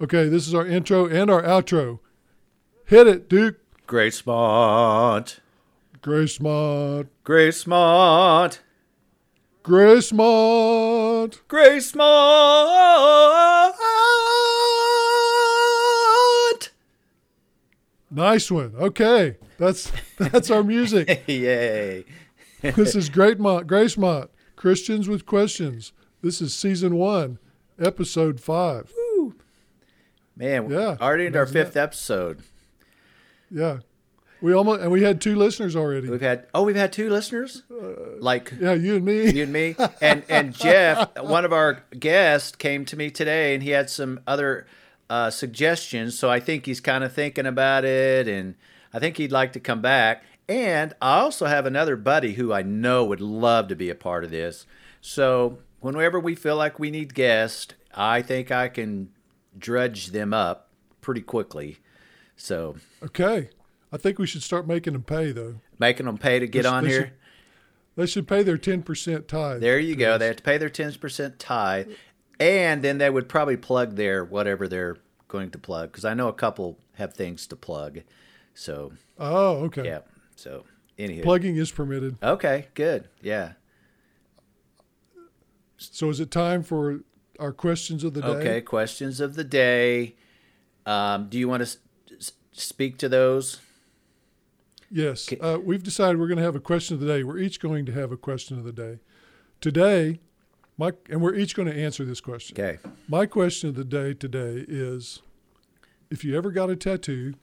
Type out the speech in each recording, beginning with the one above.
Okay, this is our intro and our outro. Hit it, Duke. Gracemont. Gracemont. Gracemont. Gracemont. Gracemont. Nice one. Okay, that's that's our music. Yay. this is Greatmont, Gracemont, Christians with Questions. This is season one, episode five. Man, Yeah. already into our fifth that. episode. Yeah, we almost and we had two listeners already. We've had oh, we've had two listeners? Like Yeah, you and me. you and me and and Jeff, one of our guests, came to me today, and he had some other uh, suggestions. So I think he's kind of thinking about it, and I think he'd like to come back. And I also have another buddy who I know would love to be a part of this. So whenever we feel like we need guests, I think I can drudge them up pretty quickly. So Okay, I think we should start making them pay though. making them pay to get They on they here. should- They should pay their ten percent tithe. There you go. us. They have to pay their ten percent tithe, and then they would probably plug their whatever they're going to plug. Because I know a couple have things to plug. So Oh, okay. yeah. So anywho, Plugging is permitted. okay, good. Yeah. So is it time for our questions of the day? Okay. Questions of the day. Um, do you want to s- speak to those? Yes. Uh, we've decided we're going to have a question of the day. We're each going to have a question of the day. Today, my and we're each going to answer this question. Okay. My question of the day today is if you ever got a tattoo,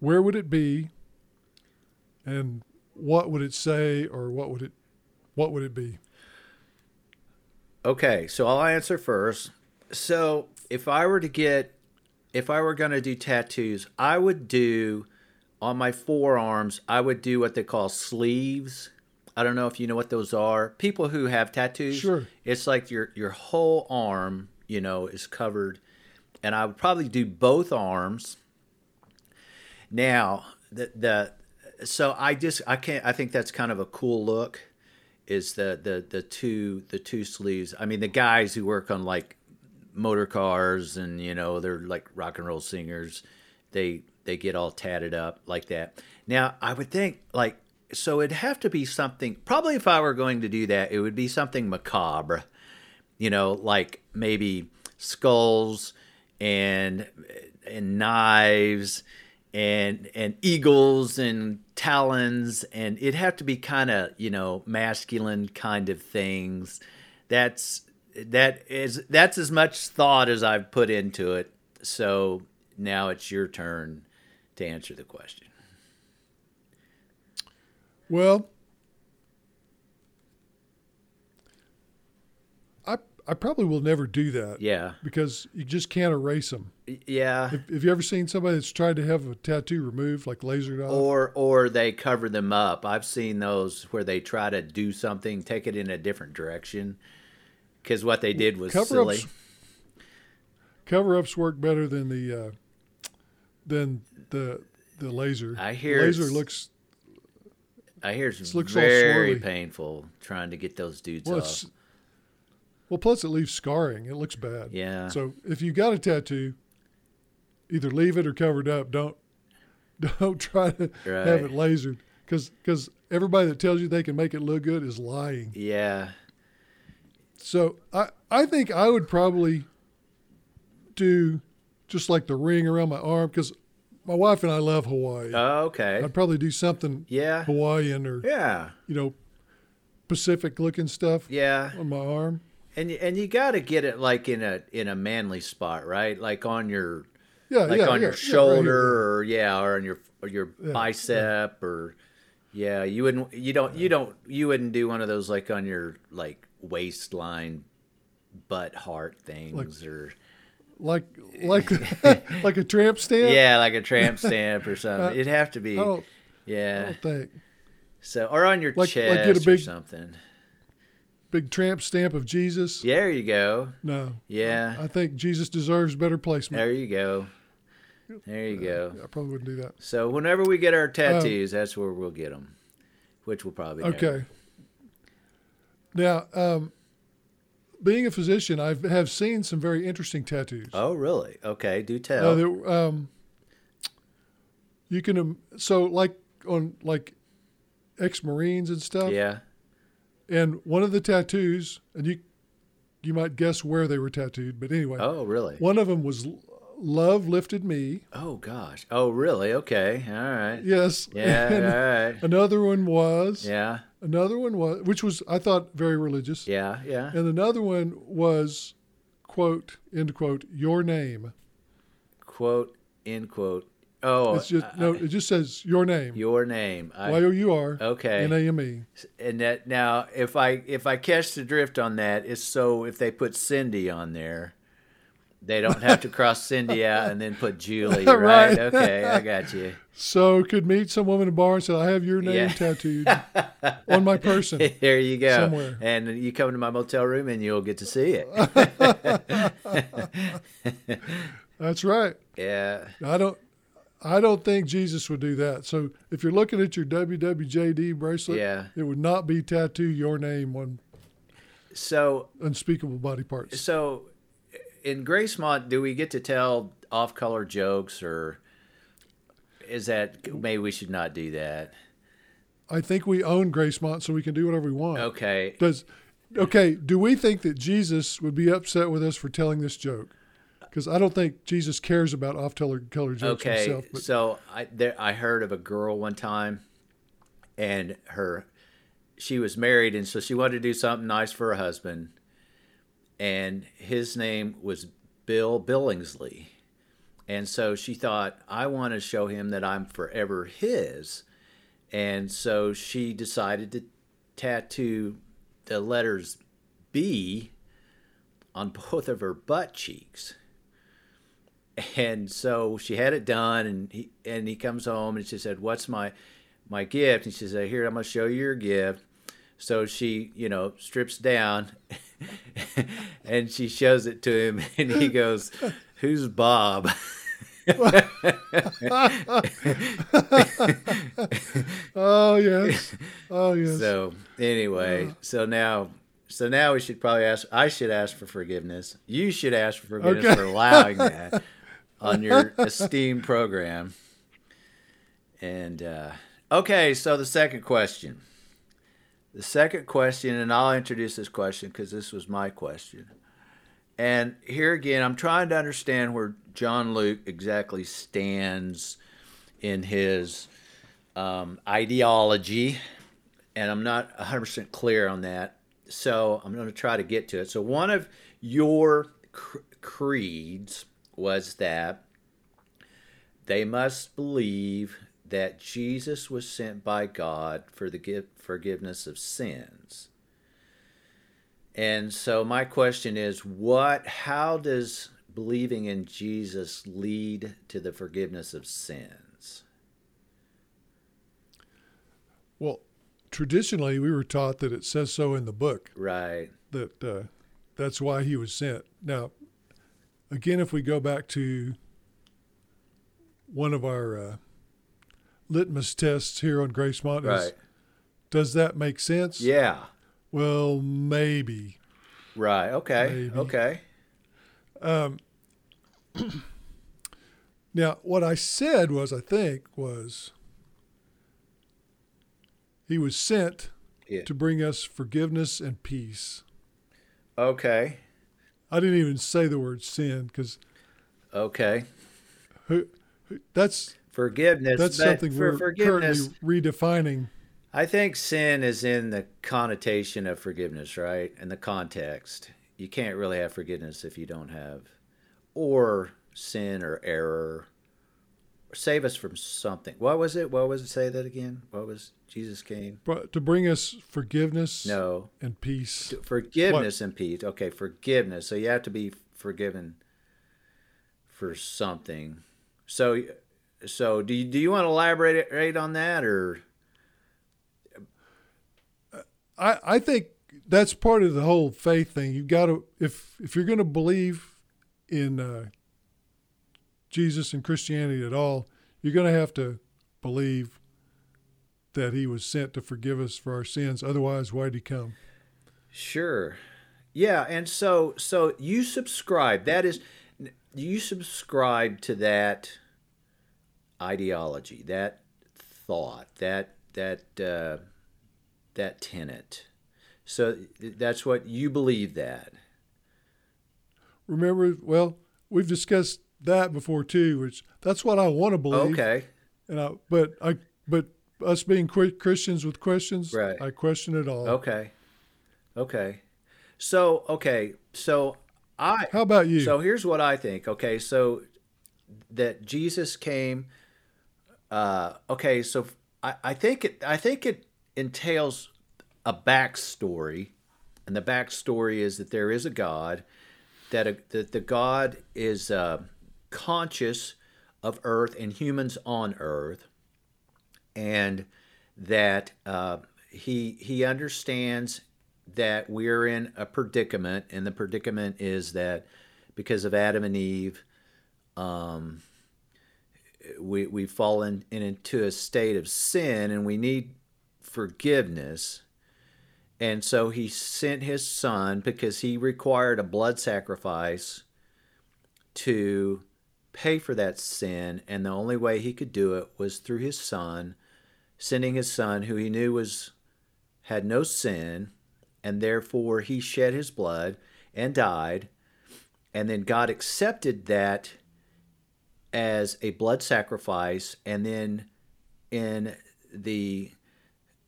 where would it be and what would it say or what would it what would it be? Okay, so I'll answer first. So, if I were to get, if I were going to do tattoos, I would do on my forearms, I would do what they call sleeves. I don't know if you know what those are. People who have tattoos, Sure. it's like your your whole arm, you know, is covered. And I would probably do both arms. Now, the the so I just I can't I think that's kind of a cool look is the the the two the two sleeves. I mean, the guys who work on like motor cars and you know they're like rock and roll singers, they they get all tatted up like that. Now, I would think like so it'd have to be something. Probably if I were going to do that, it would be something macabre. You know, like maybe skulls and and knives and and eagles and talons and it'd have to be kind of you know masculine kind of things. That's that is that's as much thought as i've put into it. So now it's your turn to answer the question. Well, I probably will never do that yeah because you just can't erase them. yeah Have, have you ever seen somebody that's tried to have a tattoo removed, like lasered off? or or they cover them up i've seen those where they try to do something take it in a different direction because what they did was silly Cover-ups cover-ups work better than the uh, than the the laser. I hear the laser looks I hear it's looks very painful trying to get those dudes well. off. Well, plus it leaves scarring. It looks bad. Yeah. So if you got a tattoo, either leave it or cover it up. Don't don't try to have it lasered because because everybody that tells you they can make it look good is lying. yeah. So I I think I would probably do just like the ring around my arm because my wife and I love Hawaii. Oh, okay. I'd probably do something Yeah. Hawaiian or Yeah. you know Pacific looking stuff Yeah. on my arm. And you- and you got to get it like in a in a manly spot, right? Like on your Yeah, like yeah, on yeah, your yeah, shoulder right or yeah, or on your or your Yeah, bicep or yeah, you wouldn't you don't you don't you wouldn't do one of those like on your like waistline butt heart things or like like like a tramp stamp. yeah, like a tramp stamp or something. Uh, It'd have to be I don't, I yeah. don't think So or on your Like- like chest get a or big- something. Big tramp stamp of Jesus. There you go. No, Yeah. I think Jesus deserves better placement. There you go. There you go. I probably wouldn't do that. So whenever we get our tattoos, that's where we'll get them, which will probably never. Okay. Now, um, being a physician, I have seen some very interesting tattoos. Oh, really? Okay, do Uh, tell. there- um, you can um, so like on like ex-marines and stuff. yeah. And one of the tattoos, and you you might guess where they were tattooed, but anyway, Oh, really? one of them was "Love lifted me." Oh, gosh. Oh, really? Okay. All right. Yes. Yeah. And all right. another one was. Yeah. Another one was, which was I thought very religious. Yeah. Yeah. And another one was, quote end quote, your name. Quote, end quote. Oh, It's just no. It just says your name. your name. Y o u r okay. n a m e. And that now, if I if I catch the drift on that, it's so if they put Cindy on there, they don't have to cross Cindy out and then put Julie, right? Right. Okay, I got you. So could meet some woman in a bar and say, "I have your name Yeah. tattooed on my person." there you go. Somewhere. And you come to my motel room and you'll get to see it. That's right. yeah. I don't. I don't think Jesus would do that. So if you're looking at your WWJD bracelet, Yeah. it would not be tattoo your name on So unspeakable body parts. so in Gracemont, do we get to tell off-color jokes or is that maybe we should not do that? I think we own Gracemont, so we can do whatever we want. Okay. Does okay? Do we think that Jesus would be upset with us for telling this joke? Because I don't think Jesus cares about off-color color jokes Okay, himself. But so I there I heard of a girl one time, and her she was married, and so she wanted to do something nice for her husband, and his name was Bill Billingsley, and so she thought I want to show him that I'm forever his, and so she decided to tattoo the letters B on both of her butt cheeks and so she had it done and he and he comes home and she said what's my my gift? And she said here i'm going to show you your gift. So she you know strips down and she shows it to him and he goes who's bob? Oh yes, oh yes. so anyway so now so now we should probably ask i should ask for forgiveness. You should ask for forgiveness Okay. for allowing that on your esteemed program and uh, okay so the second question the second question and i'll introduce this question because this was my question and here again i'm trying to understand where john luke exactly stands in his um, ideology and I'm not 100% clear on that. So I'm going to try to get to it. So one of your cr- creeds was that they must believe that Jesus was sent by God for the forgiveness of sins. And so my question is what how does believing in Jesus lead to the forgiveness of sins? Well, traditionally we were taught that it says so in the book Right. that uh, that's why he was sent. Now, again, if we go back to one of our uh, litmus tests here on Gracemont, is Right. does that make sense? Yeah. Well, maybe. Right. Okay. Maybe. Okay. Now, what I said was, I think, was he was sent Yeah. to bring us forgiveness and peace. Okay. I didn't even say the word sin because Okay. who, who, that's Forgiveness. that's something for we're forgiveness. currently redefining. I think sin is in the connotation of forgiveness, right? In the context. You can't really have forgiveness if you don't have or sin or error. Save us from something. What was it? What was it? Say that again. What was Jesus came? But to bring us forgiveness No. and peace. Forgiveness and peace. Okay, forgiveness. So you have to be forgiven for something. So, so do you, do you want to elaborate on that or? I, I think that's part of the whole faith thing. You've got to if if you're going to believe in uh, Jesus and Christianity at all, you're going to have to believe that He was sent to forgive us for our sins. Otherwise, why'd He come? Sure. Yeah, and so so you subscribe. That is, you subscribe to that ideology, that thought, that that uh, that tenet. So that's what you believe that. Remember, well, we've discussed that before too, which that's what I want to believe. Okay. And I, but I, but us being Christians with questions, right. I question it all. Okay. Okay. So, okay. So I. How about you? So here's what I think. Okay. So that Jesus came. Uh, okay. So I, I think it, I think it entails a backstory. And the backstory is that there is a God, that, a, that the God is uh, conscious of earth and humans on earth, and that uh, he he understands that we're in a predicament, and the predicament is that because of Adam and Eve, um, we we've fallen in, into a state of sin, and we need forgiveness. And so he sent his son because he required a blood sacrifice to pay for that sin, and the only way he could do it was through his son, sending his son, who he knew was had no sin, and therefore he shed his blood and died. And then God accepted that as a blood sacrifice, and then in the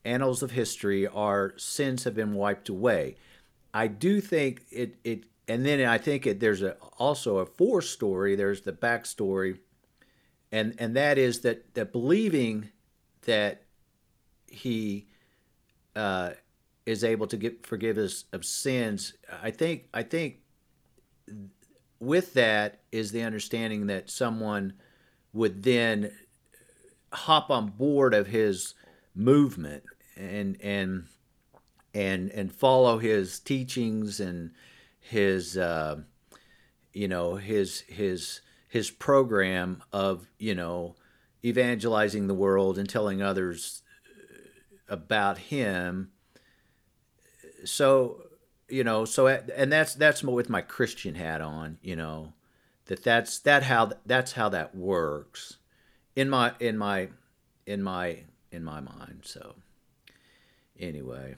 annals of history, our sins have been wiped away. I do think it, it and then I think it, there's a, also a fore story. There's the backstory, and and that is that that believing that he uh, is able to get forgive us of sins. I think I think with that is the understanding that someone would then hop on board of his movement and and and and follow his teachings and his uh, you know his his his program of you know evangelizing the world and telling others about him. So you know so and that's that's with my christian hat on you know that that's that how that's how that works in my in my in my in my mind so. Anyway.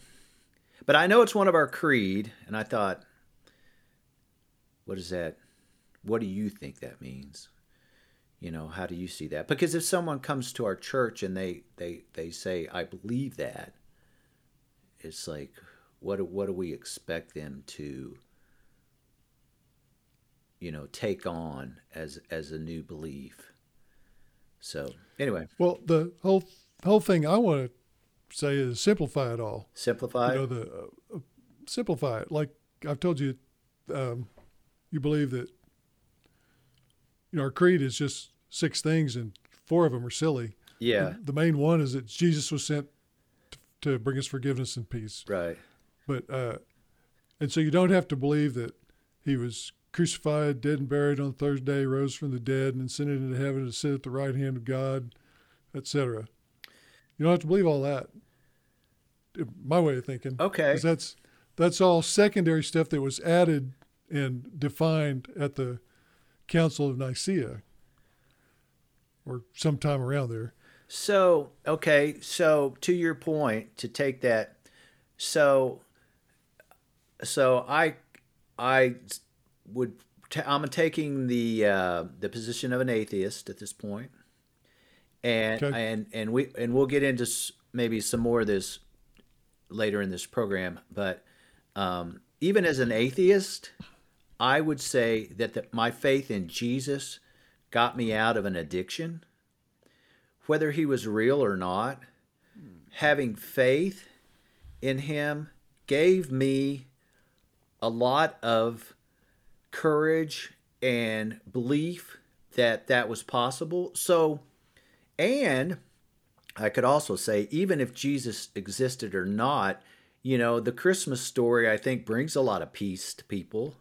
But i know it's one of our creed and i thought what is that? What do you think that means? You know, how do you see that? Because if someone comes to our church and they they they say, "I believe that," it's like, what do, what do we expect them to, you know, take on as as a new belief? So anyway, well, the whole whole thing I want to say is simplify it all. Simplify. You know, the uh, simplify it. Like I've told you, um, you believe that you know our creed is just six things and four of them are silly. Yeah. The, the main one is that Jesus was sent to, to, bring us forgiveness and peace. Right. But uh, and so you don't have to believe that he was crucified, dead and buried on Thursday, rose from the dead, and ascended into heaven to sit at the right hand of God, etc. You don't have to believe all that. My way of thinking. Okay. Because that's that's all secondary stuff that was added and defined at the Council of Nicaea or sometime around there. So, okay, so to your point, to take that, so, so I, I would, i I'm taking the uh, the position of an atheist at this point, and okay. and and we and we'll get into maybe some more of this later in this program, but um, even as an atheist, I would say that the, my faith in Jesus got me out of an addiction, whether he was real or not. Having faith in him gave me a lot of courage and belief that that was possible. So, and I could also say, even if Jesus existed or not, you know, the Christmas story, I think, brings a lot of peace to people.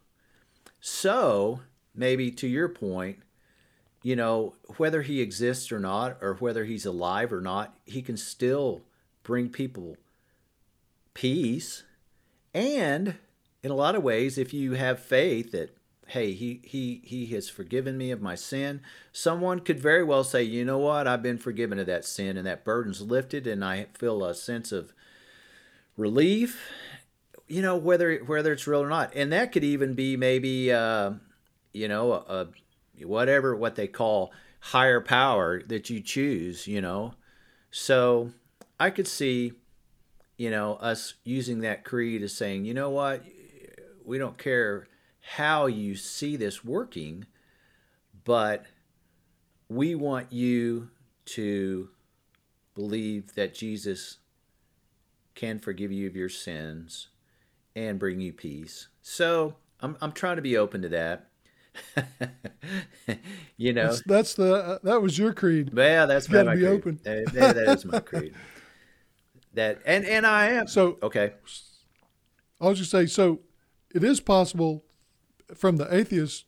So, maybe to your point, you know, whether he exists or not, or whether he's alive or not, he can still bring people peace. And in a lot of ways, if you have faith that hey, he he he has forgiven me of my sin, someone could very well say, you know what, I've been forgiven of that sin, and that burden's lifted, and I feel a sense of relief. You know whether whether it's real or not, and that could even be maybe uh, you know a, a whatever what they call higher power that you choose. You know, so I could see you know us using that creed as saying, you know what, we don't care how you see this working, but we want you to believe that Jesus can forgive you of your sins and bring you peace. So I'm, I'm trying to be open to that. you know, that's, that's, the uh, that was your creed. Yeah, that's got my be creed. open. that, that is my creed. That and and I am So okay. I was just say so. It is possible, from the atheist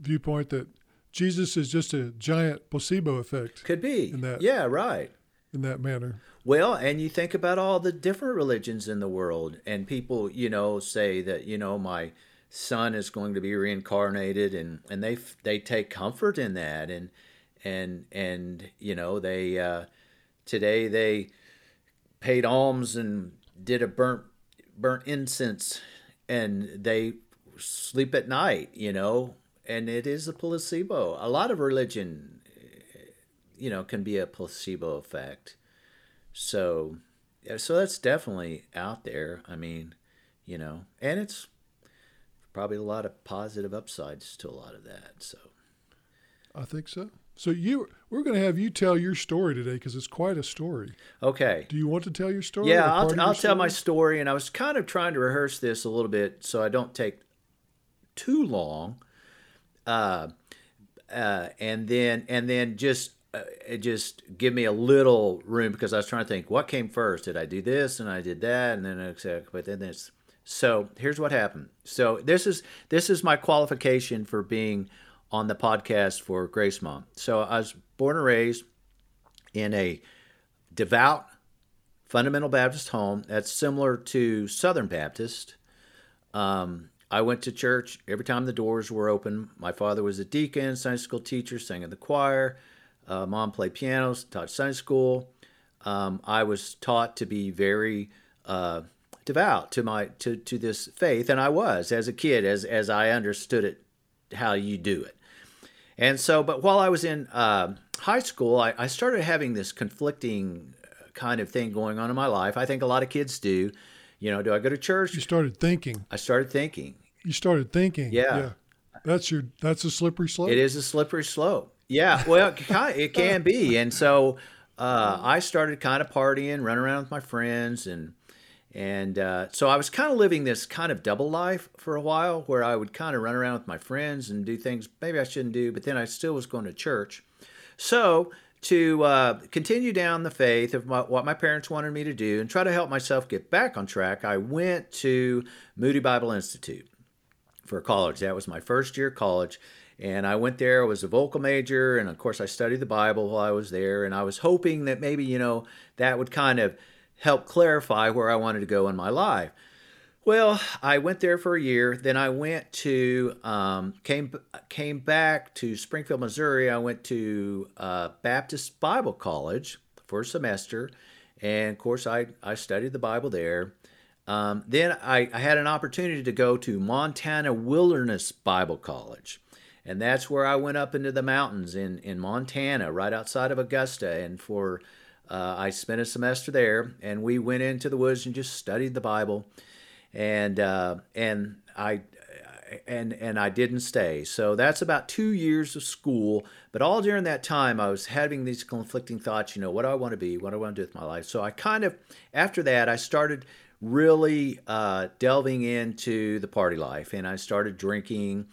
viewpoint, that Jesus is just a giant placebo effect Could be. In that- yeah, right. in that manner. Well, and you think about all the different religions in the world, and people, you know, say that you know my son is going to be reincarnated, and and they they take comfort in that, and and and you know they uh, today they paid alms and did a burnt burnt incense, and they sleep at night, you know, and it is a placebo. A lot of religion, you know, can be a placebo effect. So, so that's definitely out there. I mean, you know, and it's probably a lot of positive upsides to a lot of that. So, I think so. So you, we're going to have you tell your story today because it's quite a story. okay. Do you want to tell your story? Yeah, I'll, I'll tell my story? story, and I was kind of trying to rehearse this a little bit so I don't take too long, uh, uh, and then and then just uh, it just give me a little room because I was trying to think what came first. Did I do this and I did that, and then I but then this. So here's what happened. So this is this is my qualification for being on the podcast for Gracemont. So I was born and raised in a devout fundamental Baptist home that's similar to Southern Baptist. Um, I went to church every time the doors were open. My father was a deacon, Sunday school teacher, sang in the choir. Uh, mom played piano, taught Sunday school. Um, I was taught to be very uh, devout to my to to this faith, and I was as a kid, as as I understood it, how you do it. And so, but while I was in uh, high school, I, I started having this conflicting kind of thing going on in my life. I think a lot of kids do. You know, do I go to church? You started thinking. I started thinking You started thinking. Yeah. Yeah. That's your. That's a slippery slope. it is a slippery slope. Yeah, well, it can, it can be. And so uh, I started kind of partying, running around with my friends, and and uh, so I was kind of living this kind of double life for a while, where I would kind of run around with my friends and do things maybe I shouldn't do, but then I still was going to church. So to uh, continue down the faith of my, what my parents wanted me to do and try to help myself get back on track, I went to Moody Bible Institute for college. That was my first year of college. And I went there, I was a vocal major, and of course, I studied the Bible while I was there. And I was hoping that maybe, you know, that would kind of help clarify where I wanted to go in my life. Well, I went there for a year. Then I went to um, came came back to Springfield, Missouri. I went to uh, Baptist Bible College for a semester, and of course, I I studied the Bible there. Um, then I, I had an opportunity to go to Montana Wilderness Bible College, and that's where I went up into the mountains in in Montana, right outside of Augusta, and for uh, I spent a semester there, and we went into the woods and just studied the Bible and uh, and I and and I didn't stay. So that's about two years of school. But all during that time, I was having these conflicting thoughts. You know, what do I want to be? What do I want to do with my life? So I kind of after that, I started really uh, delving into the party life, and I started drinking,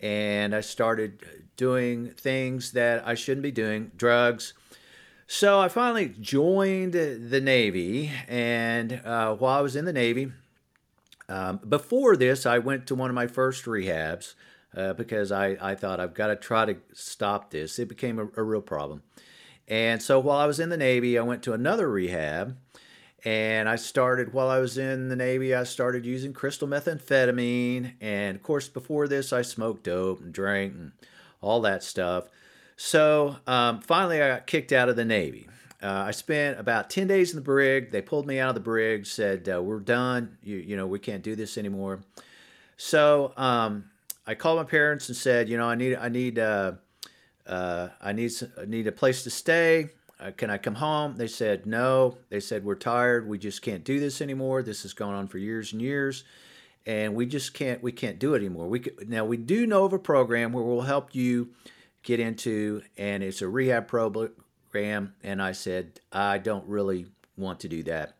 and I started doing things that I shouldn't be doing, drugs. So I finally joined the Navy, and uh, while I was in the Navy, um, before this, I went to one of my first rehabs uh, because I, I thought I've got to try to stop this. It became a, a real problem. And so while I was in the Navy, I went to another rehab. And I started while I was in the Navy, I started using crystal methamphetamine. And of course, before this, I smoked dope and drank and all that stuff. So um, finally, I got kicked out of the Navy. Uh, I spent about 10 days in the brig. They pulled me out of the brig, said, uh, We're done. You, you know, we can't do this anymore. So um, I called my parents and said, You know, I need, I need, uh, uh I need, I need a place to stay. Uh, can I come home? They said, No. They said, We're tired. We just can't do this anymore. This has gone on for years and years. And we just can't, we can't do it anymore. We could, now we do know of a program where we'll help you get into, and it's a rehab program and I said, I don't really want to do that.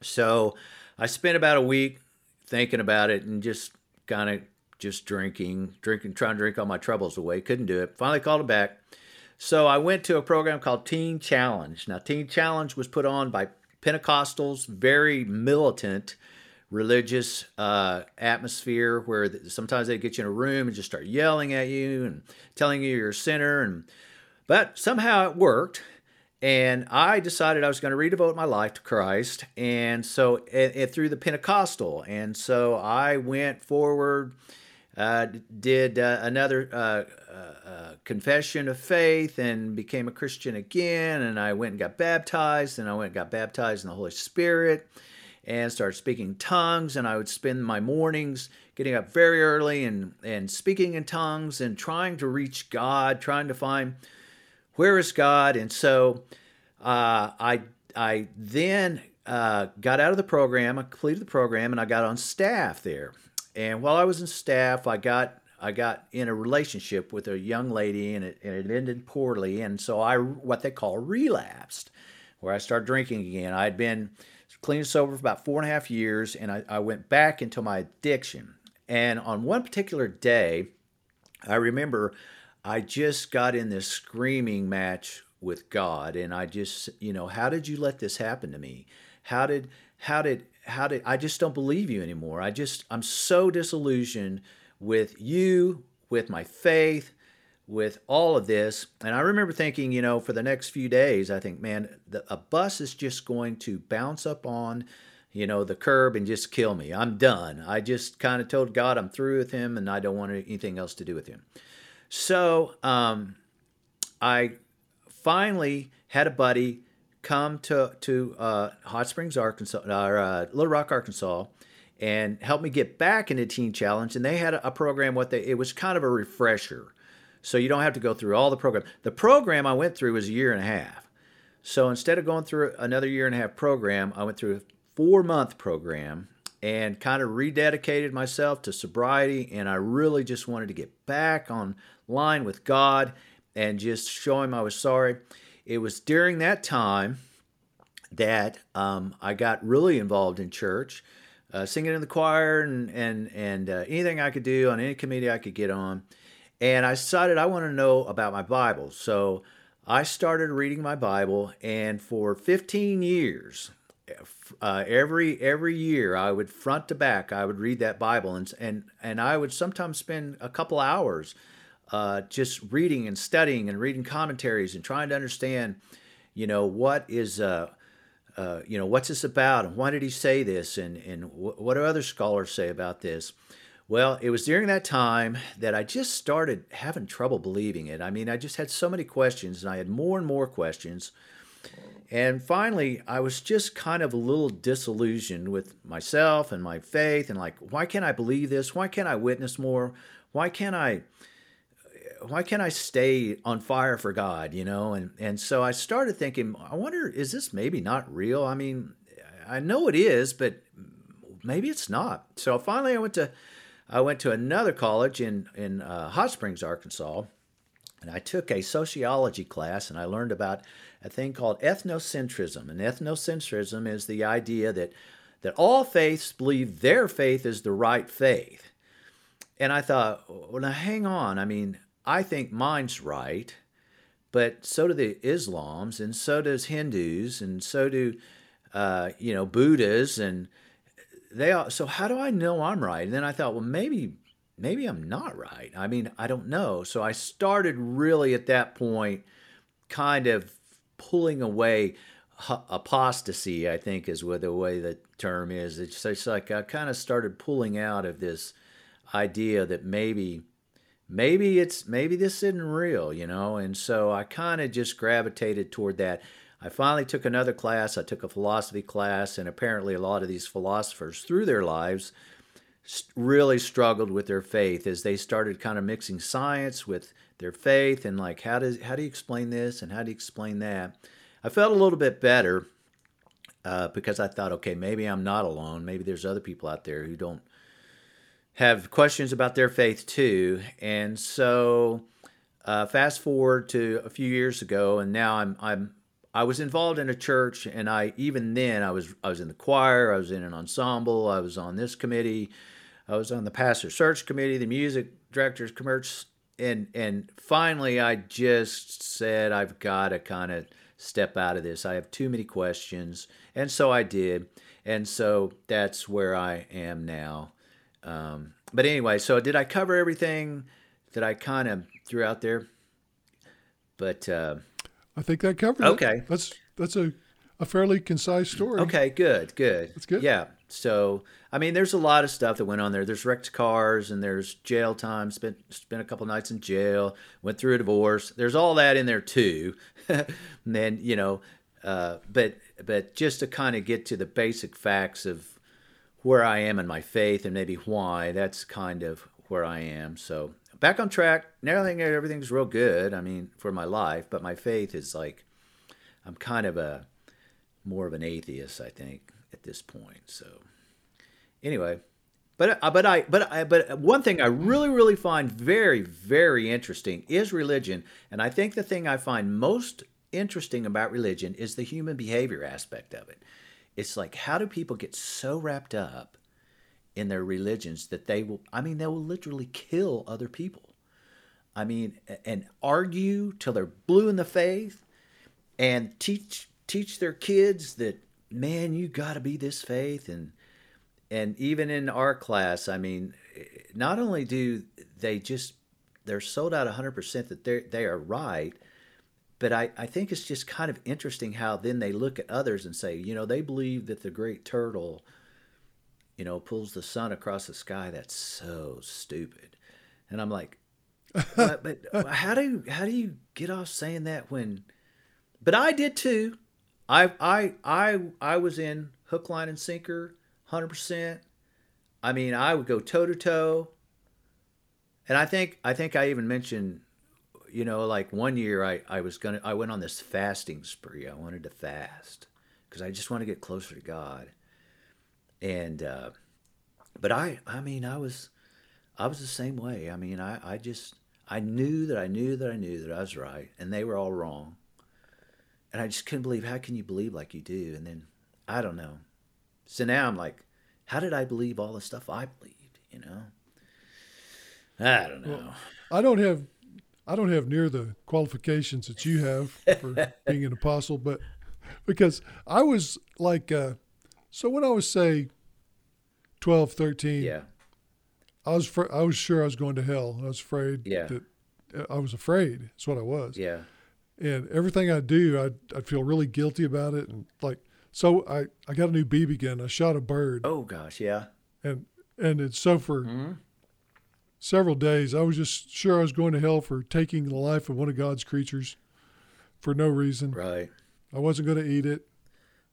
So I spent about a week thinking about it and just kind of just drinking, drinking, trying to drink all my troubles away. Couldn't do it. Finally called it back. So I went to a program called Teen Challenge. Now, Teen Challenge was put on by Pentecostals, very militant religious uh, atmosphere where sometimes they get you in a room and just start yelling at you and telling you you're a sinner and but somehow it worked. And I decided I was going to redevote my life to Christ. And so, and, and through the Pentecostal. And so I went forward, uh, did uh, another uh, uh, uh, confession of faith, and became a Christian again. And I went and got baptized, and I went and got baptized in the Holy Spirit and started speaking tongues. And I would spend my mornings getting up very early and, and speaking in tongues and trying to reach God, trying to find where is God? And so uh, I I then got out of the program. I completed the program, and I got on staff there. And while I was in staff, I got I got in a relationship with a young lady, and it, and it ended poorly. And so I what they call relapsed, where I started drinking again. I had been clean and sober for about four and a half years, and I, I went back into my addiction. And on one particular day, I remember I just got in this screaming match with God and I just, you know, how did you let this happen to me? How did how did how did I just don't believe you anymore. I just I'm so disillusioned with you, with my faith, with all of this. And I remember thinking, you know, for the next few days, I think, man, the, a bus is just going to bounce up on, you know, the curb and just kill me. I'm done. I just kind of told God I'm through with him and I don't want anything else to do with him. So um, I finally had a buddy come to to uh, Hot Springs, Arkansas, or uh, Little Rock, Arkansas, and help me get back into Teen Challenge. And they had a, a program. What they it was kind of a refresher, so you don't have to go through all the program. The program I went through was a year and a half. So instead of going through another year and a half program, I went through a four month program and kind of rededicated myself to sobriety. And I really just wanted to get back on line with God and just show him I was sorry. It was during that time that um, I got really involved in church, uh, singing in the choir and and and uh, anything I could do on any committee I could get on. And I decided I want to know about my Bible, so I started reading my Bible. And for 15 years, uh, every every year I would front to back I would read that Bible and and and I would sometimes spend a couple hours uh, just reading and studying and reading commentaries and trying to understand, you know, what is, uh, uh, you know, what's this about and why did he say this and, and wh- what do other scholars say about this? Well, it was during that time that I just started having trouble believing it. I mean, I just had so many questions and I had more and more questions. And finally, I was just kind of a little disillusioned with myself and my faith and like, why can't I believe this? Why can't I witness more? Why can't I? Why can't I stay on fire for God, you know? And and so I started thinking, I wonder, is this maybe not real? I mean, I know it is, but maybe it's not. So finally, I went to I went to another college in in uh, Hot Springs, Arkansas, and I took a sociology class, and I learned about a thing called ethnocentrism. And ethnocentrism is the idea that that all faiths believe their faith is the right faith. And I thought, well, now hang on. I mean, I think mine's right, but so do the Islams, and so does Hindus, and so do uh, you know Buddhas, and they all. So how do I know I'm right? And then I thought, well, maybe maybe I'm not right. I mean, I don't know. So I started really at that point, kind of pulling away apostasy, I think is what the way the term is. It's, it's like I kind of started pulling out of this idea that maybe maybe it's maybe this isn't real, you know. And so I kind of just gravitated toward that. I finally took another class. I took a philosophy class, and apparently a lot of these philosophers through their lives really struggled with their faith as they started kind of mixing science with their faith and like how does how do you explain this and how do you explain that i felt a little bit better uh, because i thought okay maybe i'm not alone maybe there's other people out there who don't have questions about their faith too and so uh, fast forward to a few years ago and now i'm i'm I was involved in a church, and I even then I was I was in the choir, I was in an ensemble, I was on this committee, I was on the pastor search committee, the music directors commerce, and and finally I just said I've got to kind of step out of this. I have too many questions, and so I did, and so that's where I am now. Um, but anyway, so did I cover everything that I kind of threw out there? But uh, I think that covers okay. it. That's that's a a fairly concise story. Okay, good, good. That's good. Yeah. So, I mean, there's a lot of stuff that went on there. There's wrecked cars and there's jail time. Spent spent a couple nights in jail. Went through a divorce. There's all that in there too. and then you know, uh, but but just to kind of get to the basic facts of where I am in my faith and maybe why. That's kind of where I am. So back on track. Everything everything's real good. I mean, for my life, but my faith is like I'm kind of a more of an atheist, I think, at this point. So anyway, but uh, but I but I but one thing I really really find very very interesting is religion, and I think the thing I find most interesting about religion is the human behavior aspect of it. It's like how do people get so wrapped up in their religions that they will I mean they will literally kill other people. I mean and argue till they're blue in the face and teach teach their kids that man you got to be this faith and and even in our class i mean not only do they just they're sold out 100% that they they are right but I, I think it's just kind of interesting how then they look at others and say you know they believe that the great turtle you know pulls the sun across the sky that's so stupid and i'm like but, but uh, how do how do you get off saying that when but i did too I I I I was in hook, line, and sinker, hundred percent. I mean, I would go toe to toe. And I think I think I even mentioned, you know, like one year I I was gonna I went on this fasting spree. I wanted to fast because I just want to get closer to God. And uh, but I I mean I was I was the same way. I mean I I just I knew that I knew that I knew that I was right, and they were all wrong and I just couldn't believe how can you believe like you do? And then I don't know. So now I'm like, how did I believe all the stuff I believed? You know, I don't know. Well, I don't have, I don't have near the qualifications that you have for being an apostle, but because I was like, uh, so when I was say 12, 13, yeah, I was fr- I was sure I was going to hell. I was afraid. Yeah. That, I was afraid. That's what I was. Yeah and everything I do, I I feel really guilty about it, and like so I I got a new BB gun. I shot a bird. Oh gosh, yeah. And and it's so for mm-hmm. Several days, I was just sure I was going to hell for taking the life of one of God's creatures for no reason. Right. I wasn't going to eat it,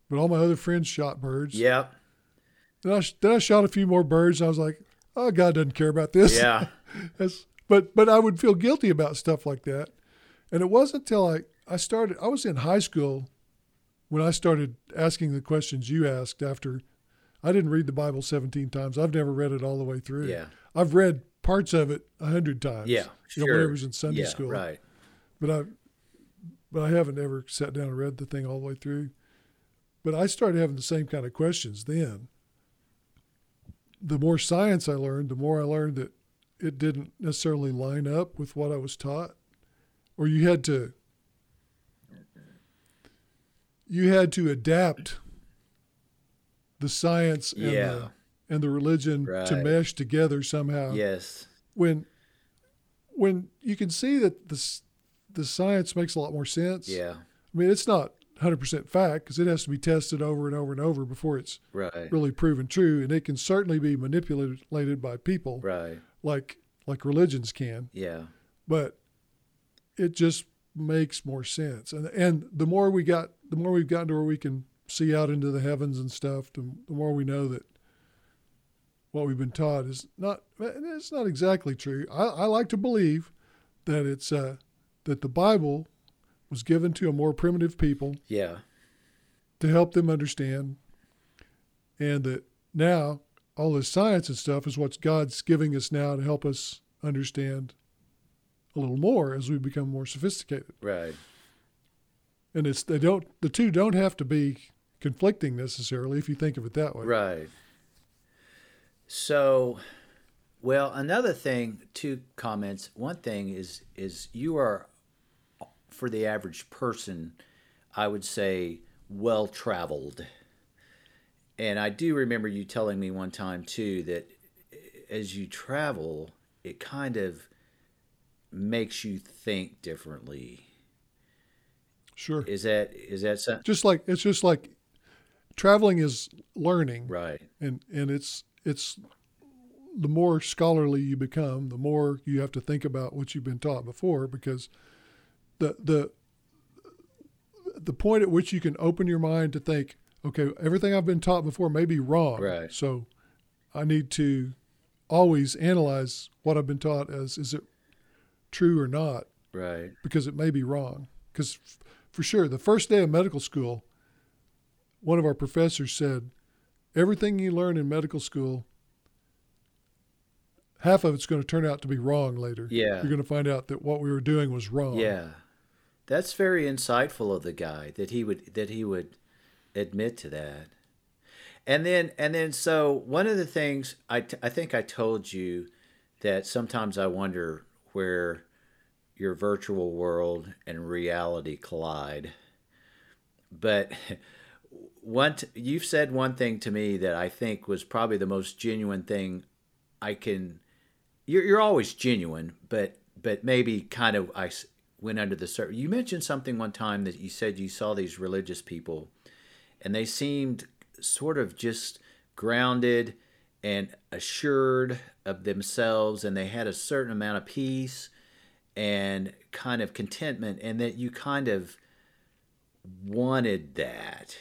but all my other friends shot birds. Yeah. Then I then I shot a few more birds. I was like, oh, God doesn't care about this. Yeah. but but I would feel guilty about stuff like that. And it wasn't until I, I started, I was in high school when I started asking the questions you asked after I didn't read the Bible 17 times. I've never read it all the way through. Yeah. I've read parts of it a hundred times. Yeah. You know, when I was in Sunday yeah, school. Right. But I, but I haven't ever sat down and read the thing all the way through. But I started having the same kind of questions then. The more science I learned, the more I learned that it didn't necessarily line up with what I was taught or you had to you had to adapt the science and yeah. the and the religion right. to mesh together somehow. Yes. When when you can see that the the science makes a lot more sense. Yeah. I mean, it's not 100% fact because it has to be tested over and over and over before it's Right. really proven true, and it can certainly be manipulated by people Right. like like religions can. Yeah. But it just makes more sense, and and the more we got, the more we've gotten to where we can see out into the heavens and stuff, the, the more we know that what we've been taught is not it's not exactly true. I, I like to believe that it's uh, that the Bible was given to a more primitive people Yeah. to help them understand, and that now all this science and stuff is what God's giving us now to help us understand a little more as we become more sophisticated. Right. And it's they don't the two don't have to be conflicting necessarily if you think of it that way. Right. So, well, another thing, two comments. One thing is is you are for the average person, I would say well traveled. And I do remember you telling me one time too that as you travel, it kind of makes you think differently. Sure. Is that is that something? Just like it's just like traveling is learning. Right. and and it's it's the more scholarly you become, the more you have to think about what you've been taught before, because the the the point at which you can open your mind to think, okay, everything I've been taught before may be wrong, Right. So I need to always analyze what I've been taught as is it true or not, Right. because it may be wrong. Because f- for sure, the first day of medical school, one of our professors said, everything you learn in medical school, half of it's going to turn out to be wrong later. Yeah. You're going to find out that what we were doing was wrong. Yeah, that's very insightful of the guy that he would that he would admit to that. And then and then so one of the things I t- I think I told you that sometimes I wonder where your virtual world and reality collide. But one you've said one thing to me that I think was probably the most genuine thing I can you're, you're always genuine, but but maybe kind of I went under the surface. You mentioned something one time that you said you saw these religious people, and they seemed sort of just grounded and assured of themselves, and they had a certain amount of peace and kind of contentment, and that you kind of wanted that.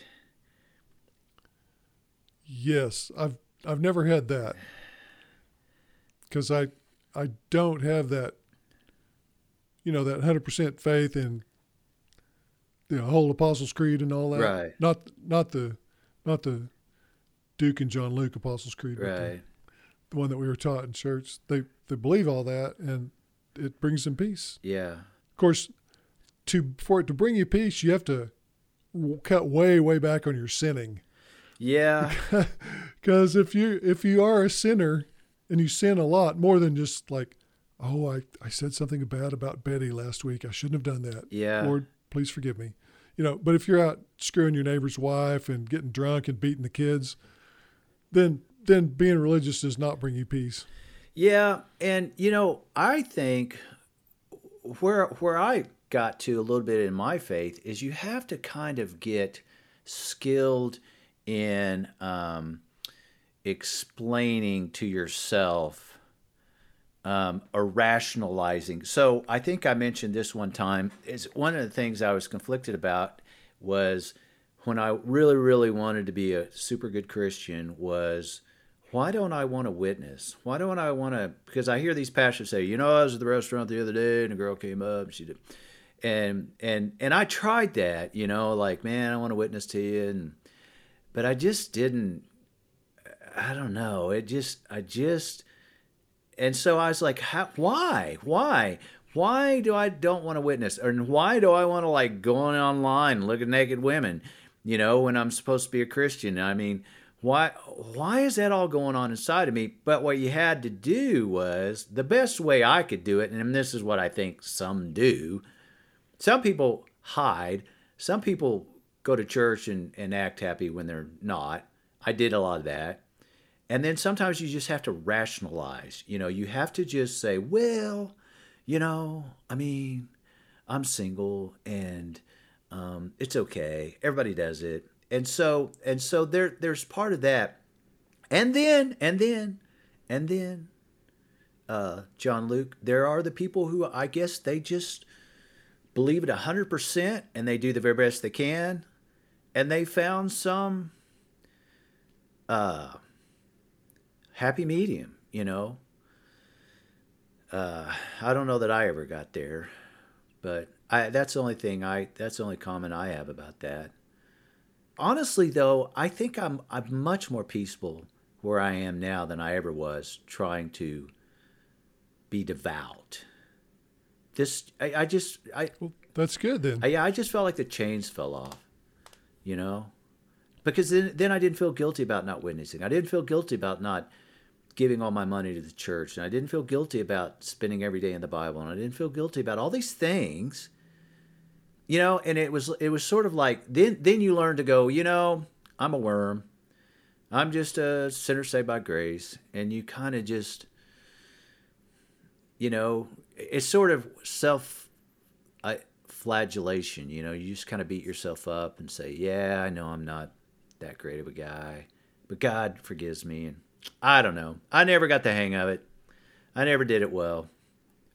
Yes, I've I've never had that because I I don't have that. You know that hundred percent faith in the whole Apostles' Creed and all that. Right. Not not the not the Duke and John Luke Apostles' Creed. but the- Right. the one that we were taught in church. They they believe all that, and it brings them peace. Yeah. Of course, to for it to bring you peace, you have to cut way way back on your sinning. Yeah. Because if you if you are a sinner and you sin a lot more than just like, oh, I, I said something bad about Betty last week. I shouldn't have done that. Yeah. Lord, please forgive me. You know, but if you're out screwing your neighbor's wife and getting drunk and beating the kids, then then being religious does not bring you peace. Yeah, and you know, I think where where I got to a little bit in my faith is you have to kind of get skilled in um, explaining to yourself um, or rationalizing. So I think I mentioned this one time. Is one of the things I was conflicted about was when I really, really wanted to be a super good Christian was why don't I want to witness? Why don't I want to? Because I hear these pastors say, you know, I was at the restaurant the other day and a girl came up and she did, and and and I tried that, you know, like man, I want to witness to you, and but I just didn't. I don't know. It just, I just, and so I was like, how, why, why, why do I don't want to witness, and why do I want to like go on online look at naked women, you know, when I'm supposed to be a Christian? I mean, why, why is that all going on inside of me? But what you had to do was the best way I could do it, and this is what I think some do. Some people hide. Some people go to church and, and act happy when they're not. I did a lot of that. And then sometimes you just have to rationalize. You know, you have to just say, well, you know, I mean, I'm single and Um, it's okay. Everybody does it. And so and so there there's part of that. And then and then and then uh, John Luke, there are the people who I guess they just believe it 100% and they do the very best they can and they found some uh, happy medium, you know. Uh, I don't know that I ever got there, but I, that's the only thing I that's the only comment I have about that. Honestly, though, I think I'm I'm much more peaceful where I am now than I ever was trying to be devout. This I, I just I Well, that's good then. I, I just felt like the chains fell off, you know, because then then I didn't feel guilty about not witnessing. I didn't feel guilty about not giving all my money to the church, and I didn't feel guilty about spending every day in the Bible, and I didn't feel guilty about all these things, you know. And it was it was sort of like then then you learn to go, you know, I'm a worm, I'm just a sinner saved by grace, and you kind of just, you know, it's sort of self uh, flagellation. You know, you just kind of beat yourself up and say, "Yeah, I know I'm not that great of a guy, but God forgives me." And I don't know. I never got the hang of it. I never did it well.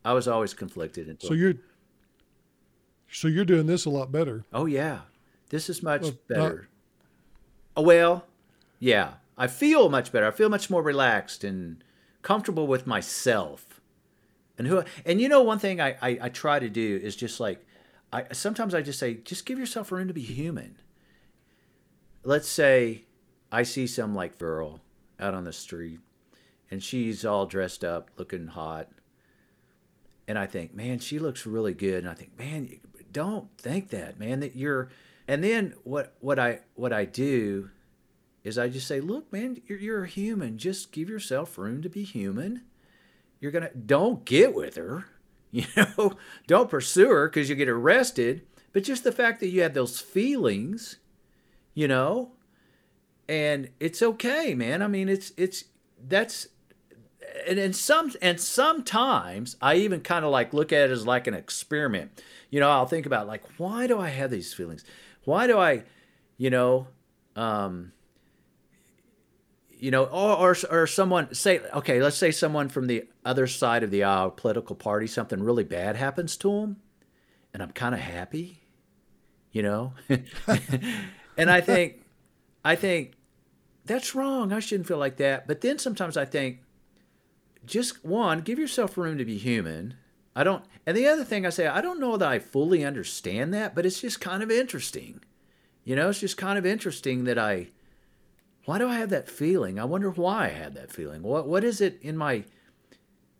I was always conflicted. Until, so you're so you're doing this a lot better. oh yeah, this is much Well, not- better. oh well, yeah. I feel much better. I feel much more relaxed and comfortable with myself. And who and you know one thing I, I, I try to do is just like I sometimes I just say just give yourself room to be human. Let's say I see some like girl out on the street and she's all dressed up, looking hot. And I think, man, she looks really good. And I think, man, don't think that, man, that you're and then what what I what I do is I just say, look, man, you're, you're a human. Just give yourself room to be human you're gonna don't get with her you know don't pursue her because you get arrested. But just the fact that you have those feelings you know and it's okay man. I mean it's it's that's and, and some and sometimes i even kind of like look at it as like an experiment. You know i'll think about like why do i have these feelings? Why do i you know um you know, or, or or someone say, okay, let's say someone from the other side of the aisle, political party, something really bad happens to them, and I'm kind of happy, you know, and I think, I think that's wrong. I shouldn't feel like that. But then sometimes I think, just one, give yourself room to be human. I don't, and the other thing I say, I don't know that I fully understand that, but it's just kind of interesting. You know, it's just kind of interesting that I why do I have that feeling? I wonder why I had that feeling. What what is it in my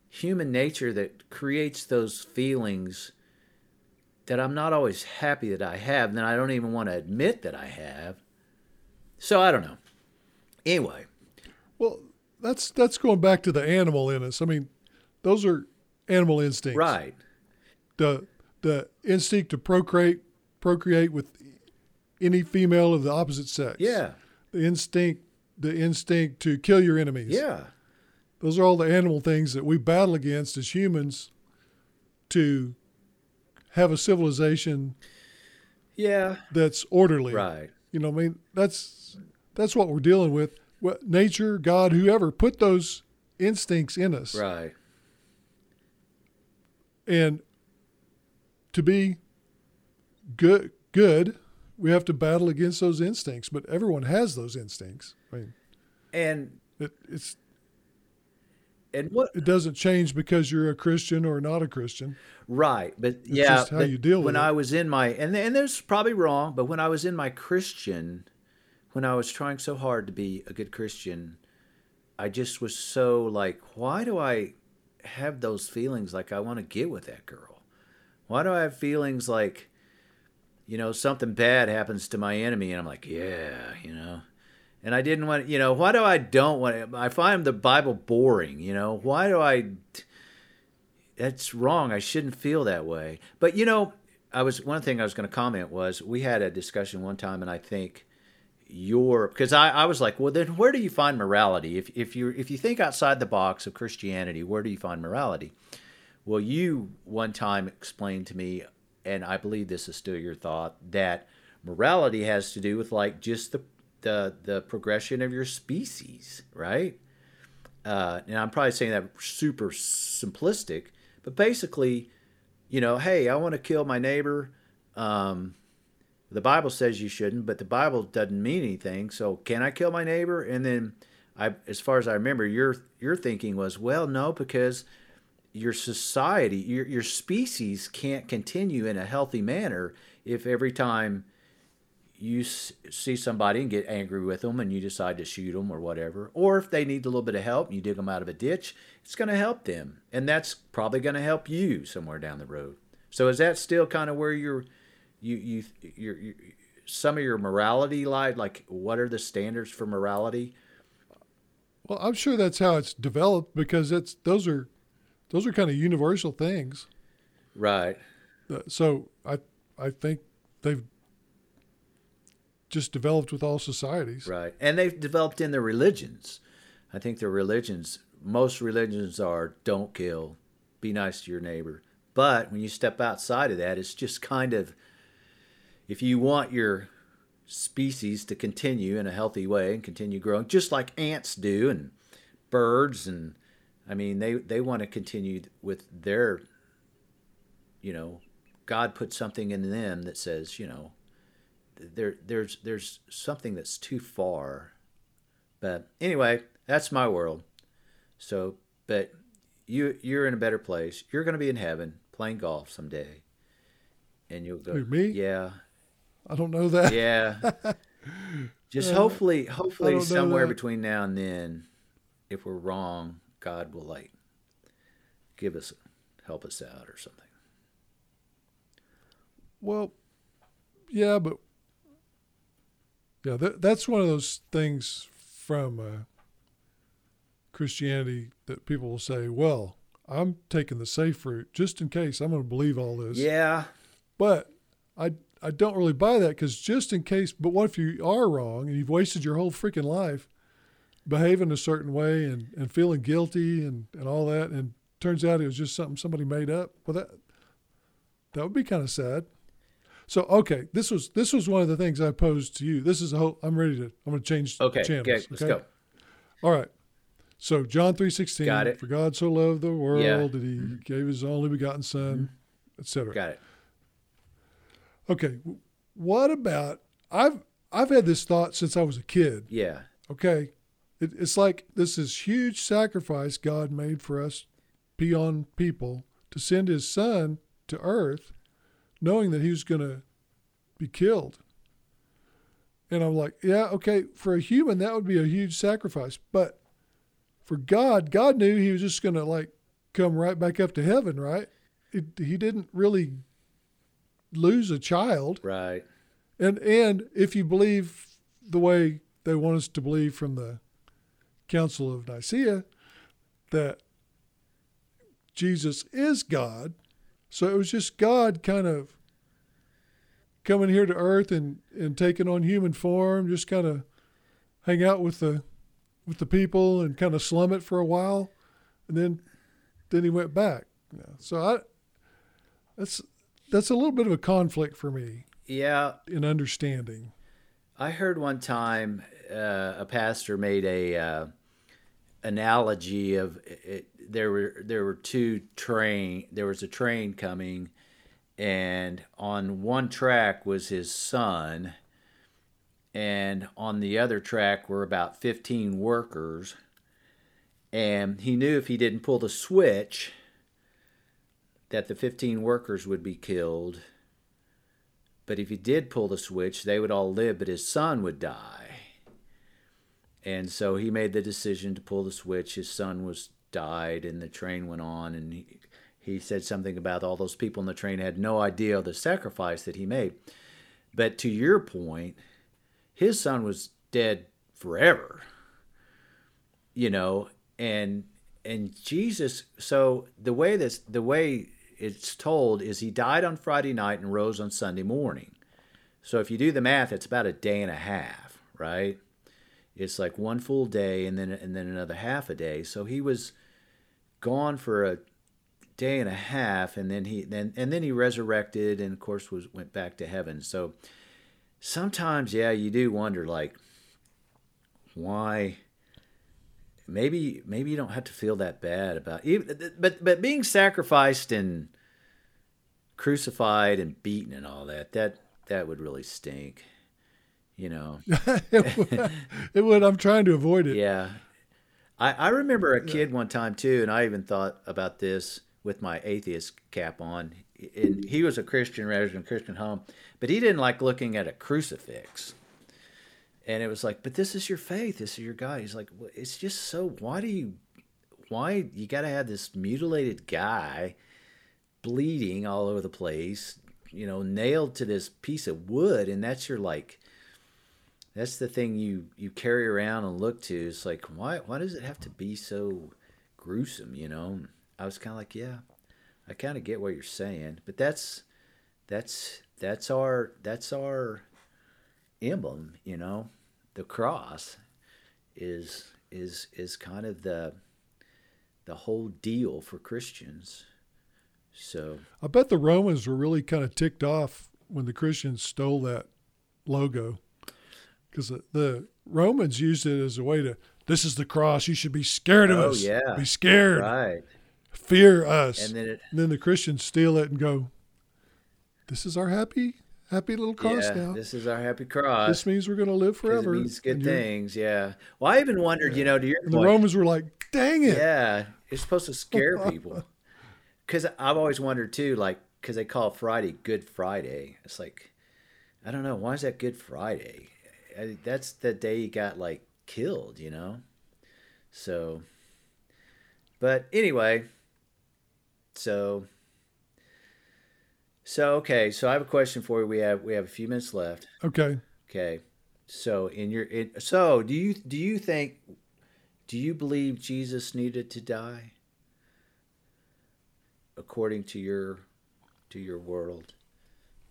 human nature that creates those feelings that I'm not always happy that I have, and then I don't even want to admit that I have. So I don't know. Anyway, Well, that's that's going back to the animal in us. I mean, those are animal instincts. right. The the instinct to procreate procreate with any female of the opposite sex. Yeah. The instinct the instinct to kill your enemies. Yeah. Those are all the animal things that we battle against as humans to have a civilization Yeah. that's orderly. Right. You know, I mean, that's that's what we're dealing with. What nature, God, whoever put those instincts in us. Right. And to be good good, we have to battle against those instincts, but everyone has those instincts. I mean, And it, it's and what it doesn't change because you're a Christian or not a Christian. Right, but yeah, just how you deal with when it. I was in my and and this is probably wrong, but when I was in my Christian, when I was trying so hard to be a good Christian, I just was so like, why do I have those feelings like I want to get with that girl? Why do I have feelings like, you know, something bad happens to my enemy, and I'm like, yeah, you know. And I didn't want, you know, why do I don't want? I find the Bible boring, you know. Why do I? that's wrong. I shouldn't feel that way. But you know, I was one thing I was going to comment was we had a discussion one time, and I think your because I, I was like, well, then where do you find morality? If if you if you think outside the box of Christianity, where do you find morality? Well, you one time explained to me and I believe this is still your thought that morality has to do with like just the the the progression of your species, right? Uh, and I'm probably saying that super simplistic, but basically, you know, hey, I want to kill my neighbor. Um, the Bible says you shouldn't, but the Bible doesn't mean anything. So can I kill my neighbor? And then, I, as far as I remember, your your thinking was, well, no, because your society, your your species can't continue in a healthy manner if every time you see somebody and get angry with them and you decide to shoot them or whatever, or if they need a little bit of help and you dig them out of a ditch, it's going to help them, and that's probably going to help you somewhere down the road. So is that still kind of where you're, you you you're, you're some of your morality lies? Like, what are the standards for morality? Well, I'm sure that's how it's developed because it's those are those are kind of universal things. Right. Uh, so I I think they've just developed with all societies. Right. And they've developed in their religions. I think their religions, most religions are don't kill, be nice to your neighbor. But when you step outside of that, it's just kind of if you want your species to continue in a healthy way and continue growing, just like ants do and birds and I mean they, they want to continue with their you know, God put something in them that says, you know, there there's there's something that's too far. But anyway, that's my world. So, but you you're in a better place. You're going to be in heaven playing golf someday, and you'll go. Who, me? Yeah. I don't know that. Yeah. Just uh, hopefully, hopefully somewhere between now and then, if we're wrong, God will like give us help us out or something. Well, yeah, but yeah, that, that's one of those things from uh, Christianity that people will say, well, I'm taking the safe route just in case I'm going to believe all this. Yeah. But I, I don't really buy that because just in case, but what if you are wrong and you've wasted your whole freaking life behaving a certain way and, and feeling guilty and, and all that and turns out it was just something somebody made up? Well, that, that would be kind of sad. So okay, this was this was one of the things I posed to you. This is a whole. I'm ready to. I'm going to change okay, channels. Okay, let's go. All right. So John three sixteen. Got it. For God so loved the world yeah. that He mm-hmm. gave His only begotten Son, mm-hmm. etc. Got it. Okay. What about I've I've had this thought since I was a kid. Yeah. Okay. It, it's like this is huge sacrifice God made for us, peon people, to send His Son to Earth knowing that he was going to be killed. And I'm like, yeah, okay, for a human, that would be a huge sacrifice. But for God, God knew he was just going to like come right back up to heaven, right? It, he didn't really lose a child. Right. And, and if you believe the way they want us to believe from the Council of Nicaea, that Jesus is God, so it was just God kind of coming here to earth and, and taking on human form, just kind of hang out with the with the people and kind of slum it for a while, and then then he went back. So I that's that's a little bit of a conflict for me. Yeah, in understanding. I heard one time uh, a pastor made a uh, analogy of it, there were there were two train there was a train coming and on one track was his son and on the other track were about 15 workers and he knew if he didn't pull the switch that the 15 workers would be killed but if he did pull the switch they would all live but his son would die and so he made the decision to pull the switch his son was died and the train went on and he, he said something about all those people in the train had no idea of the sacrifice that he made. But to your point, his son was dead forever. You know, and and Jesus so the way this the way it's told is he died on Friday night and rose on Sunday morning. So if you do the math, it's about a day and a half, right? It's like one full day and then and then another half a day. So he was gone for a day and a half, and then he then and then he resurrected, and of course was went back to heaven. So sometimes, yeah, you do wonder like why. Maybe maybe you don't have to feel that bad about even, but but being sacrificed and crucified and beaten and all that that that would really stink you know? It, would, it would. I'm trying to avoid it. yeah. I, I remember a kid one time too and i even thought about this with my atheist cap on. And he was a christian in a christian home but he didn't like looking at a crucifix. And it was like but this is your faith. This is your god. He's like well, it's just so why do you why you got to have this mutilated guy bleeding all over the place you know nailed to this piece of wood and that's your like that's the thing you you carry around and look to it's like why why does it have to be so gruesome you know? I was kind of like yeah i kind of get what you're saying but that's that's that's our that's our emblem you know? The cross is is is kind of the the whole deal for christians so. I bet the Romans were really kind of ticked off when the Christians stole that logo because the, the Romans used it as a way to this is the cross. You should be scared of Oh, us. yeah. Be scared. right Fear us. and then it And then the Christians steal it and go, "This is our happy, happy little cross yeah, now. this is our happy cross This means we're going to live forever." it means good things yeah well i even wondered you know to your And the Romans were like, "Dang it!" Yeah, it's supposed to scare people. Because I've always wondered too, like, because they call Friday Good Friday. It's like, I don't know, why is that Good Friday? I, that's the day he got like killed, you know. So, but anyway, so, so okay, so I have a question for you. We have we have a few minutes left. Okay. Okay. So in your in, so do you do you think do you believe Jesus needed to die according to your to your world?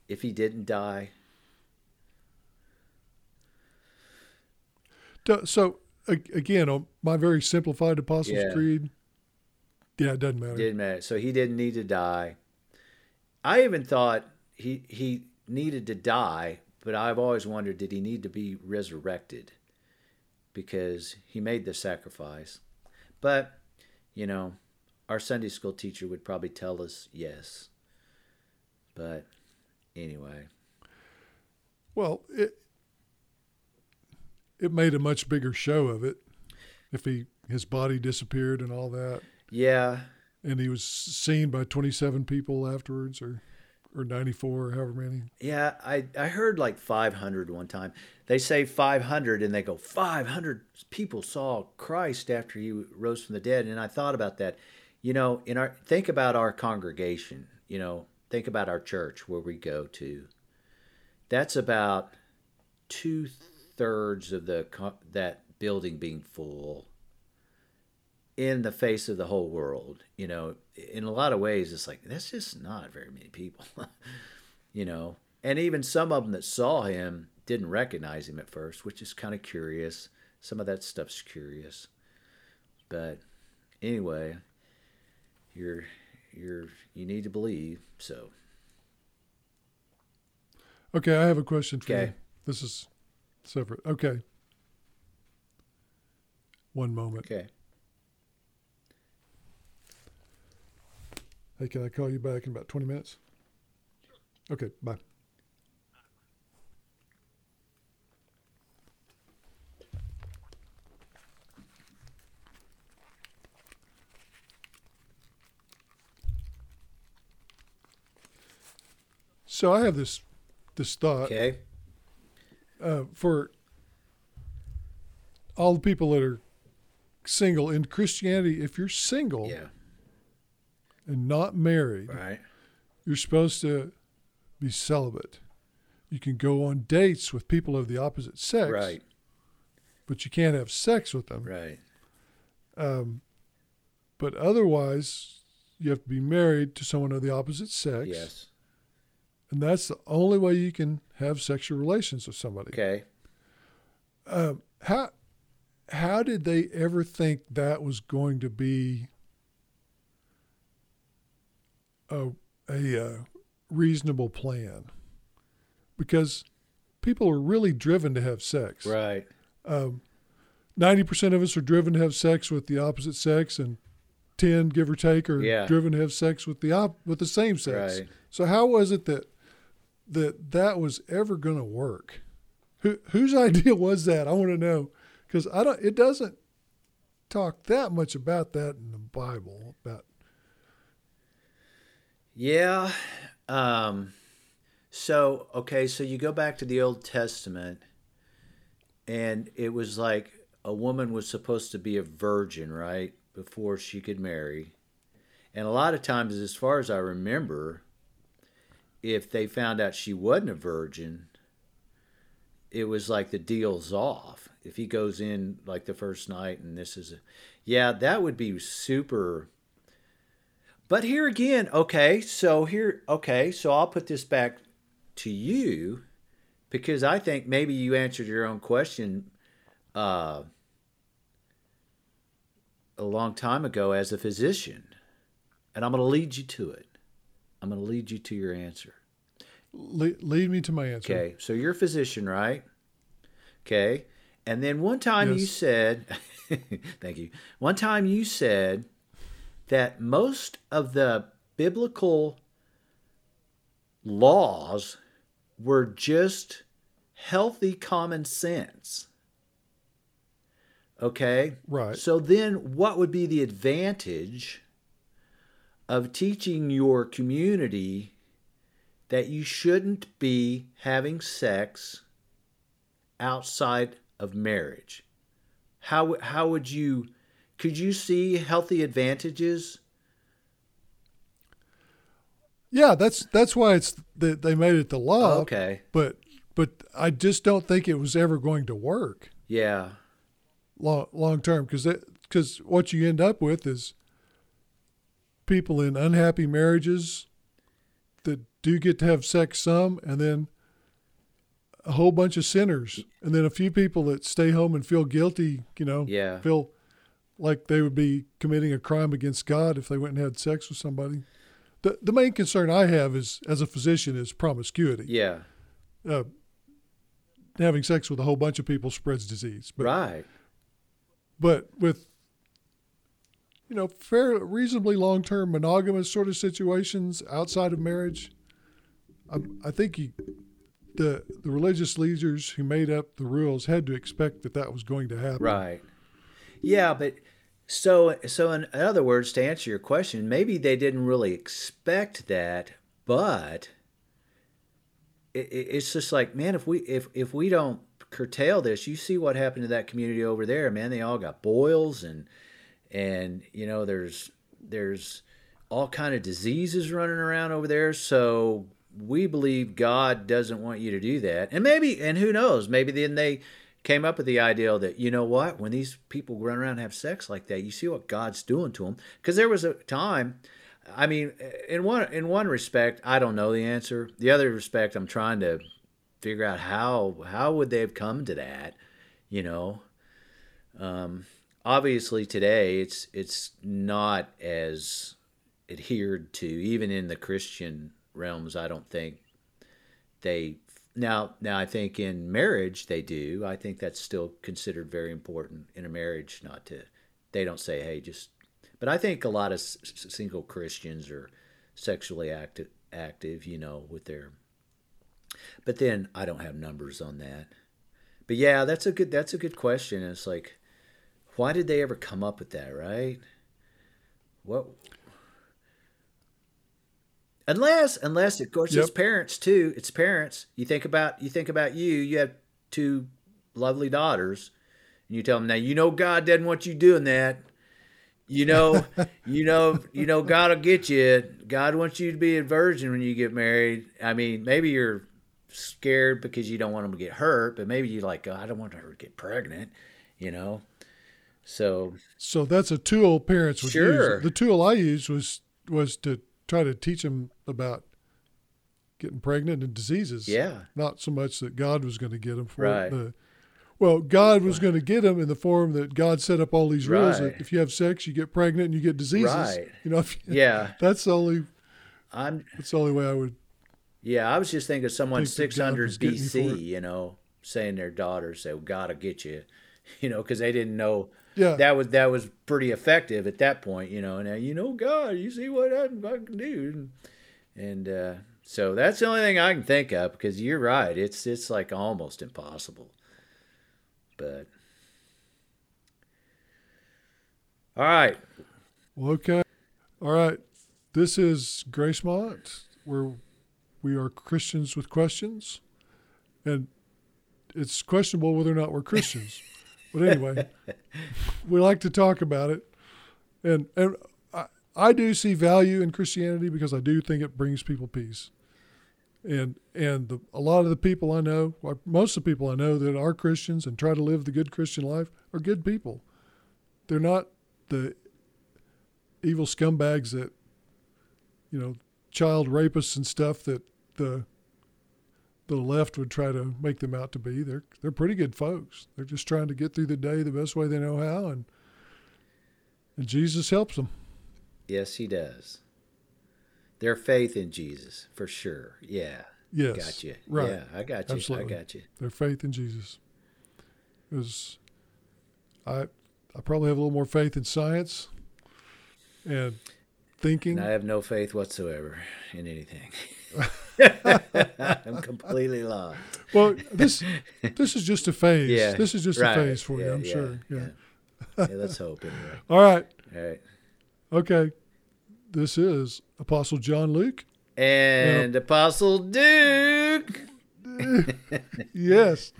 If he didn't die, So again, on my very simplified Apostles' Yeah. Creed. Yeah, it doesn't matter. didn't matter. So he didn't need to die. I even thought he he needed to die, but I've always wondered did he need to be resurrected? Because he made the sacrifice. But, you know, our Sunday school teacher would probably tell us yes. But anyway, Well, it it made a much bigger show of it. If he his body disappeared and all that, yeah, and he was seen by twenty seven people afterwards, or or ninety four, or however many. Yeah, I, I heard like 500 one time. They say 500 and they go, 500 people saw Christ after he rose from the dead. And I thought about that. You know, in our think about our congregation, you know, think about our church where we go to. That's about two thirds of the that building being full in the face of the whole world. You know, in a lot of ways, it's like that's just not very many people. you know, and even some of them that saw him didn't recognize him at first, which is kind of curious. Some of that stuff's curious, but anyway, you're you're you need to believe. So Okay, I have a question for Okay. you. This is separate. Okay. One moment. okay, Hey, can I call you back in about 20 minutes? Okay, bye. So I have this this thought okay, uh, for all the people that are single in Christianity. If you're single yeah, and not married, right, you're supposed to be celibate. You can go on dates with people of the opposite sex, right, but you can't have sex with them. right, Um, but otherwise, you have to be married to someone of the opposite sex, yes, and that's the only way you can have sexual relations with somebody. okay. Um, how how did they ever think that was going to be a a uh, reasonable plan because people are really driven to have sex. Right. Ninety percent of us are driven to have sex with the opposite sex, and ten, give or take, are Yeah. driven to have sex with the op- with the same sex. Right. So how was it that that that was ever going to work? Who whose idea was that? I want to know because I don't. It doesn't talk that much about that in the Bible. About Yeah. Um, so, okay, so you go back to the Old Testament, and it was like a woman was supposed to be a virgin, right? Before she could marry. And a lot of times, as far as I remember, if they found out she wasn't a virgin, it was like the deal's off. If he goes in like the first night and this is a, yeah, that would be super. But here again, okay, so here, okay, so I'll put this back to you because I think maybe you answered your own question uh, a long time ago as a physician. And I'm going to lead you to it. I'm going to lead you to your answer. le- lead me to my answer. Okay, so you're a physician, right? Okay, and then one time you said, thank you. One time you said that most of the biblical laws were just healthy common sense. Okay? Right. So then what would be the advantage of teaching your community that you shouldn't be having sex outside of marriage? How how would you could you see healthy advantages? Yeah, that's that's why it's that they made it the law. Okay. But but I just don't think it was ever going to work Yeah. long long term because because what you end up with is people in unhappy marriages that do get to have sex some and then a whole bunch of sinners and then a few people that stay home and feel guilty you know Yeah. feel like they would be committing a crime against god if they went and had sex with somebody the, the main concern i have is as a physician is promiscuity Yeah. uh, having sex with a whole bunch of people spreads disease but Right. but with you know fair reasonably long term monogamous sort of situations outside of marriage I, I think you, the the religious leaders who made up the rules had to expect that that was going to happen Right. Yeah, but so so in other words, to answer your question, maybe they didn't really expect that, but it- it's just like, man, if we if if we don't curtail this, you see what happened to that community over there, man. They all got boils and and you know there's there's all kind of diseases running around over there. So we believe God doesn't want you to do that. And maybe and who knows, maybe then they came up with the idea that you know what? When these people run around and have sex like that you see what god's doing to them because there was a time i mean in one in one respect i don't know the answer. The other respect i'm trying to figure out how how would they have come to that you know? Um, obviously today it's it's not as adhered to even in the christian realms i don't think they now now i think in marriage they do. I think that's still considered very important in a marriage not to they don't say hey just but i think a lot of s- single christians are sexually active active you know with their but then i don't have numbers on that. But yeah that's a good that's a good question. It's like why did they ever come up with that right? What? Unless unless of course it's parents too. It's parents. You think about you think about you. You have two lovely daughters and you tell them now you know god doesn't want you doing that. You know you know you know god will get you. God wants you to be a virgin when you get married. I mean maybe you're scared because you don't want them to get hurt but maybe you're like oh, i don't want her to get pregnant you know so so that's a tool parents would Sure. use the tool i used was was to try to teach them about getting pregnant and diseases yeah not so much that God was going to get them for Right. it. The, well, God was going to get them in the form that God set up all these rules. Right. That if you have sex, you get pregnant and you get diseases. Right. You know, if you- yeah that's the only I'm That's the only way I would. yeah. I was just thinking of someone Think 600 was getting me for it. BC. You know, saying their well, "God will get you," you know, because they didn't know Yeah. that was that was pretty effective at that point. You know, and now you know, God, you see what I, I can do, and uh, so that's the only thing I can think of. Because you're right, it's it's like almost impossible. But all right, Well, okay. All right. This is Gracemont, where we are Christians with questions. And it's questionable whether or not we're Christians. but anyway, we like to talk about it. And, and I, I do see value in Christianity because I do think it brings people peace. And and the, a lot of the people I know, or most of the people I know that are Christians and try to live the good Christian life, are good people. They're not the evil scumbags that you know child rapists and stuff that the the left would try to make them out to be they're they're pretty good folks they're just trying to get through the day the best way they know how and and Jesus helps them yes, He does. Their faith in Jesus, for sure. Yeah, yes got you. right Yeah, I got you. Absolutely. I got you. their faith in Jesus is I I probably have a little more faith in science and thinking And I have no faith whatsoever in anything. I'm completely lost. well this this is just a phase Yeah, this is just right. a phase for you I'm yeah, sure yeah. Yeah, let's hope anyway. all right All right. Okay. This is Apostle John Luke. And Apostle Duke. Yes.